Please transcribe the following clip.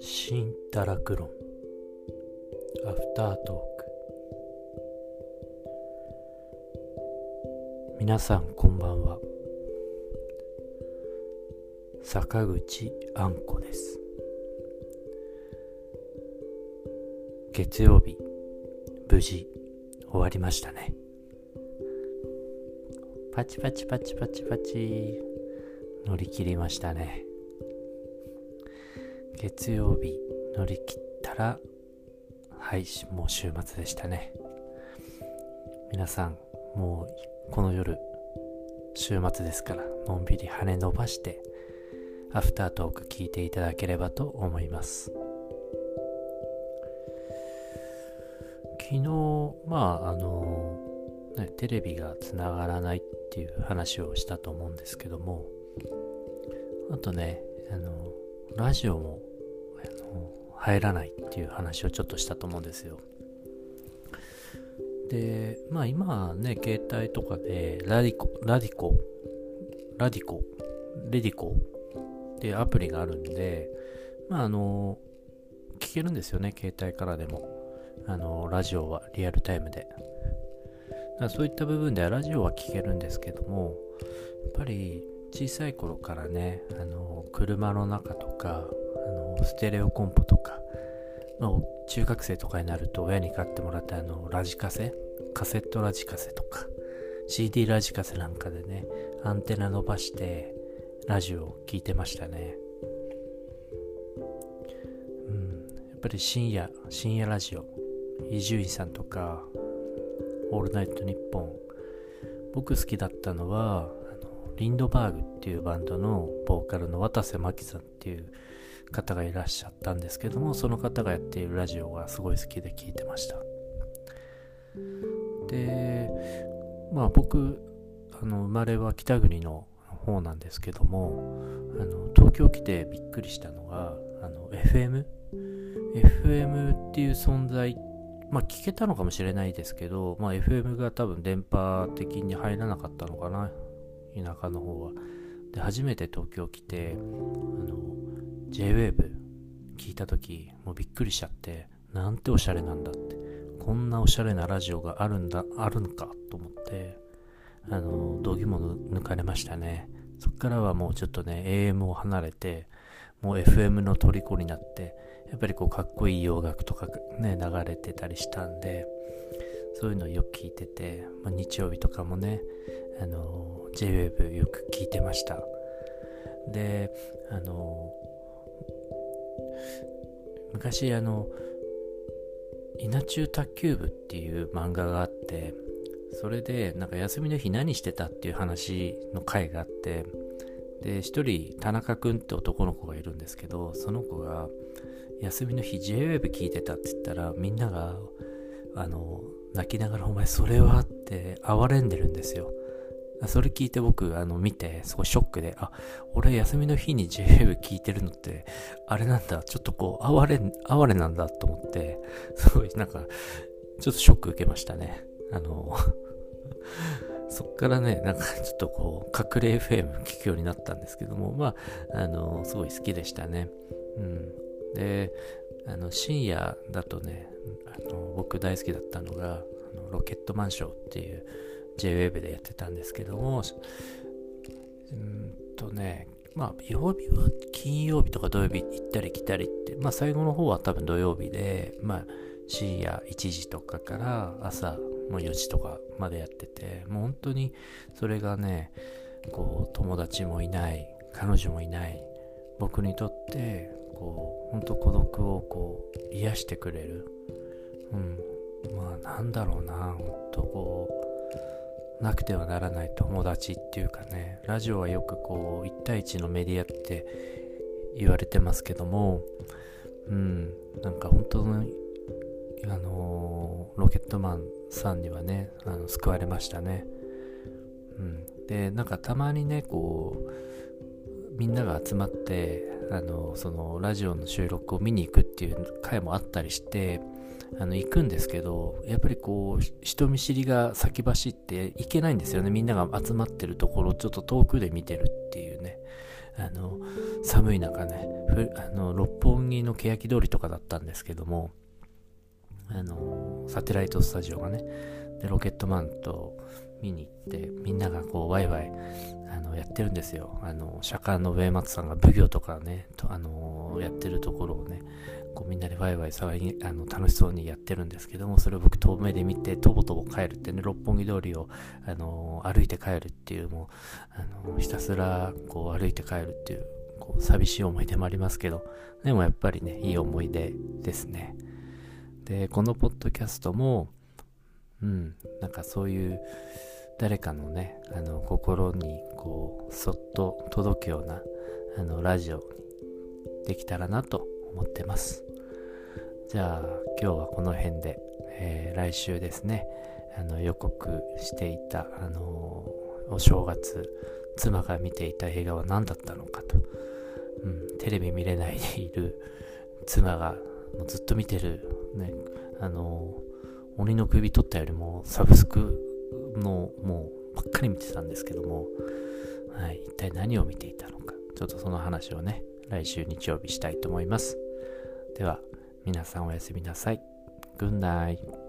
新堕落論。アフタートーク。皆さんこんばんは。坂口あんこです。月曜日無事終わりましたね。パチパチパチパチパチ。乗り切りましたね。月曜日乗り切ったらはいもう週末でしたね。皆さんもうこの夜週末ですからのんびり羽伸ばしてアフタートーク聞いていただければと思います。昨日まああのね、テレビがつながらないっていう話をしたと思うんですけどもあとねあのラジオもあの入らないっていう話をちょっとしたと思うんですよ。でまあ今ね携帯とかでラディコラディコラディコレディコっていうアプリがあるんでまああの聞けるんですよね携帯からでも。あのラジオはリアルタイムで。そういった部分ではラジオは聞けるんですけどもやっぱり小さい頃からねあの車の中とかあのステレオコンポとか、まあ、中学生とかになると親に買ってもらったあのラジカセカセットラジカセとか CD ラジカセなんかでねアンテナ伸ばしてラジオを聞いてましたね。うんやっぱり深夜深夜ラジオ伊集院さんとかオールナイトニッポン。僕好きだったのはあのリンドバーグっていうバンドのボーカルの渡瀬真希さんっていう方がいらっしゃったんですけどもその方がやっているラジオがすごい好きで聞いてました。でまあ僕あの生まれは北国の方なんですけどもあの東京来てびっくりしたのがあの FM FM っていう存在っまあ聞けたのかもしれないですけど、まあ FM が多分電波的に入らなかったのかな、田舎の方は。で、初めて東京来て、あの、J-Wave 聞いた時、もうびっくりしちゃって、なんておしゃれなんだって。こんなおしゃれなラジオがあるんだ、あるのかと思って、あの、道義も抜かれましたね。そっからはもうちょっとね、AM を離れて、もう FM の虜になって、やっぱりこうかっこいい洋楽とかね、流れてたりしたんで、そういうのをよく聞いてて、まあ、日曜日とかもね、あの、JWAVE よく聞いてました。で、あの、昔あの、稲中卓球部っていう漫画があって、それでなんか休みの日何してたっていう話の回があって、で、一人田中くんって男の子がいるんですけど、その子が、休みの日 JWAVE 聞いてたって言ったらみんながあの泣きながら「お前それは?」って哀れんでるんですよそれ聞いて僕あの見てすごいショックであ俺休みの日に JWAVE 聞いてるのってあれなんだちょっとこう哀れ哀れなんだと思ってすごいなんかちょっとショック受けましたねあのそっからね、なんかちょっとこう、隠れ FM 聞くようになったんですけども、まあ、あの、すごい好きでしたね。うん。であの深夜だとねあの僕大好きだったのがあのロケットマンショーっていう JWAVE でやってたんですけどもうんとねまあ曜日は金曜日とか土曜日行ったり来たりってまあ最後の方は多分土曜日でまあ深夜1時とかから朝もう4時とかまでやっててもう本当にそれがねこう友達もいない彼女もいない僕にとってこう本当孤独をこう癒してくれるうんまあなんだろうな本当こうなくてはならない友達っていうかねラジオはよくこう1対1のメディアって言われてますけどもうんなんか本当のあのー、ロケットマンさんにはねあの救われましたね。うん。でなんかたまにねこうみんなが集まってあのそのラジオの収録を見に行くっていう回もあったりしてあの行くんですけどやっぱりこう人見知りが先走っていけないんですよね。みんなが集まってるところをちょっと遠くで見てるっていうね。あの寒い中ねあの六本木の欅通りとかだったんですけどもあのサテライトスタジオがねでロケットマンと見に行ってみんながこうワイワイあのやってるんですよ。あの釈迦の上松さんが奉行とかねとあのやってるところをねこうみんなでワイワイ騒ぎあの楽しそうにやってるんですけどもそれを僕遠目で見てとぼとぼ帰るってね六本木通りをあの歩いて帰るっていうもうあのひたすらこう歩いて帰るっていうこう寂しい思い出もありますけどでもやっぱりねいい思い出ですね。でこのポッドキャストもうんなんかそういう誰かのねあの心にこうそっと届くようなあのラジオにできたらなと思ってます。じゃあ今日はこの辺で、えー、来週ですねあの予告していた、あのー、お正月妻が見ていた映画は何だったのかと、うん、テレビ見れないでいる妻がもうずっと見てる、ね、あの、鬼の首取ったよりもサブスクのもうばっかり見てたんですけども、はい、一体何を見ていたのかちょっとその話をね来週日曜日したいと思います。では皆さんおやすみなさい。Good night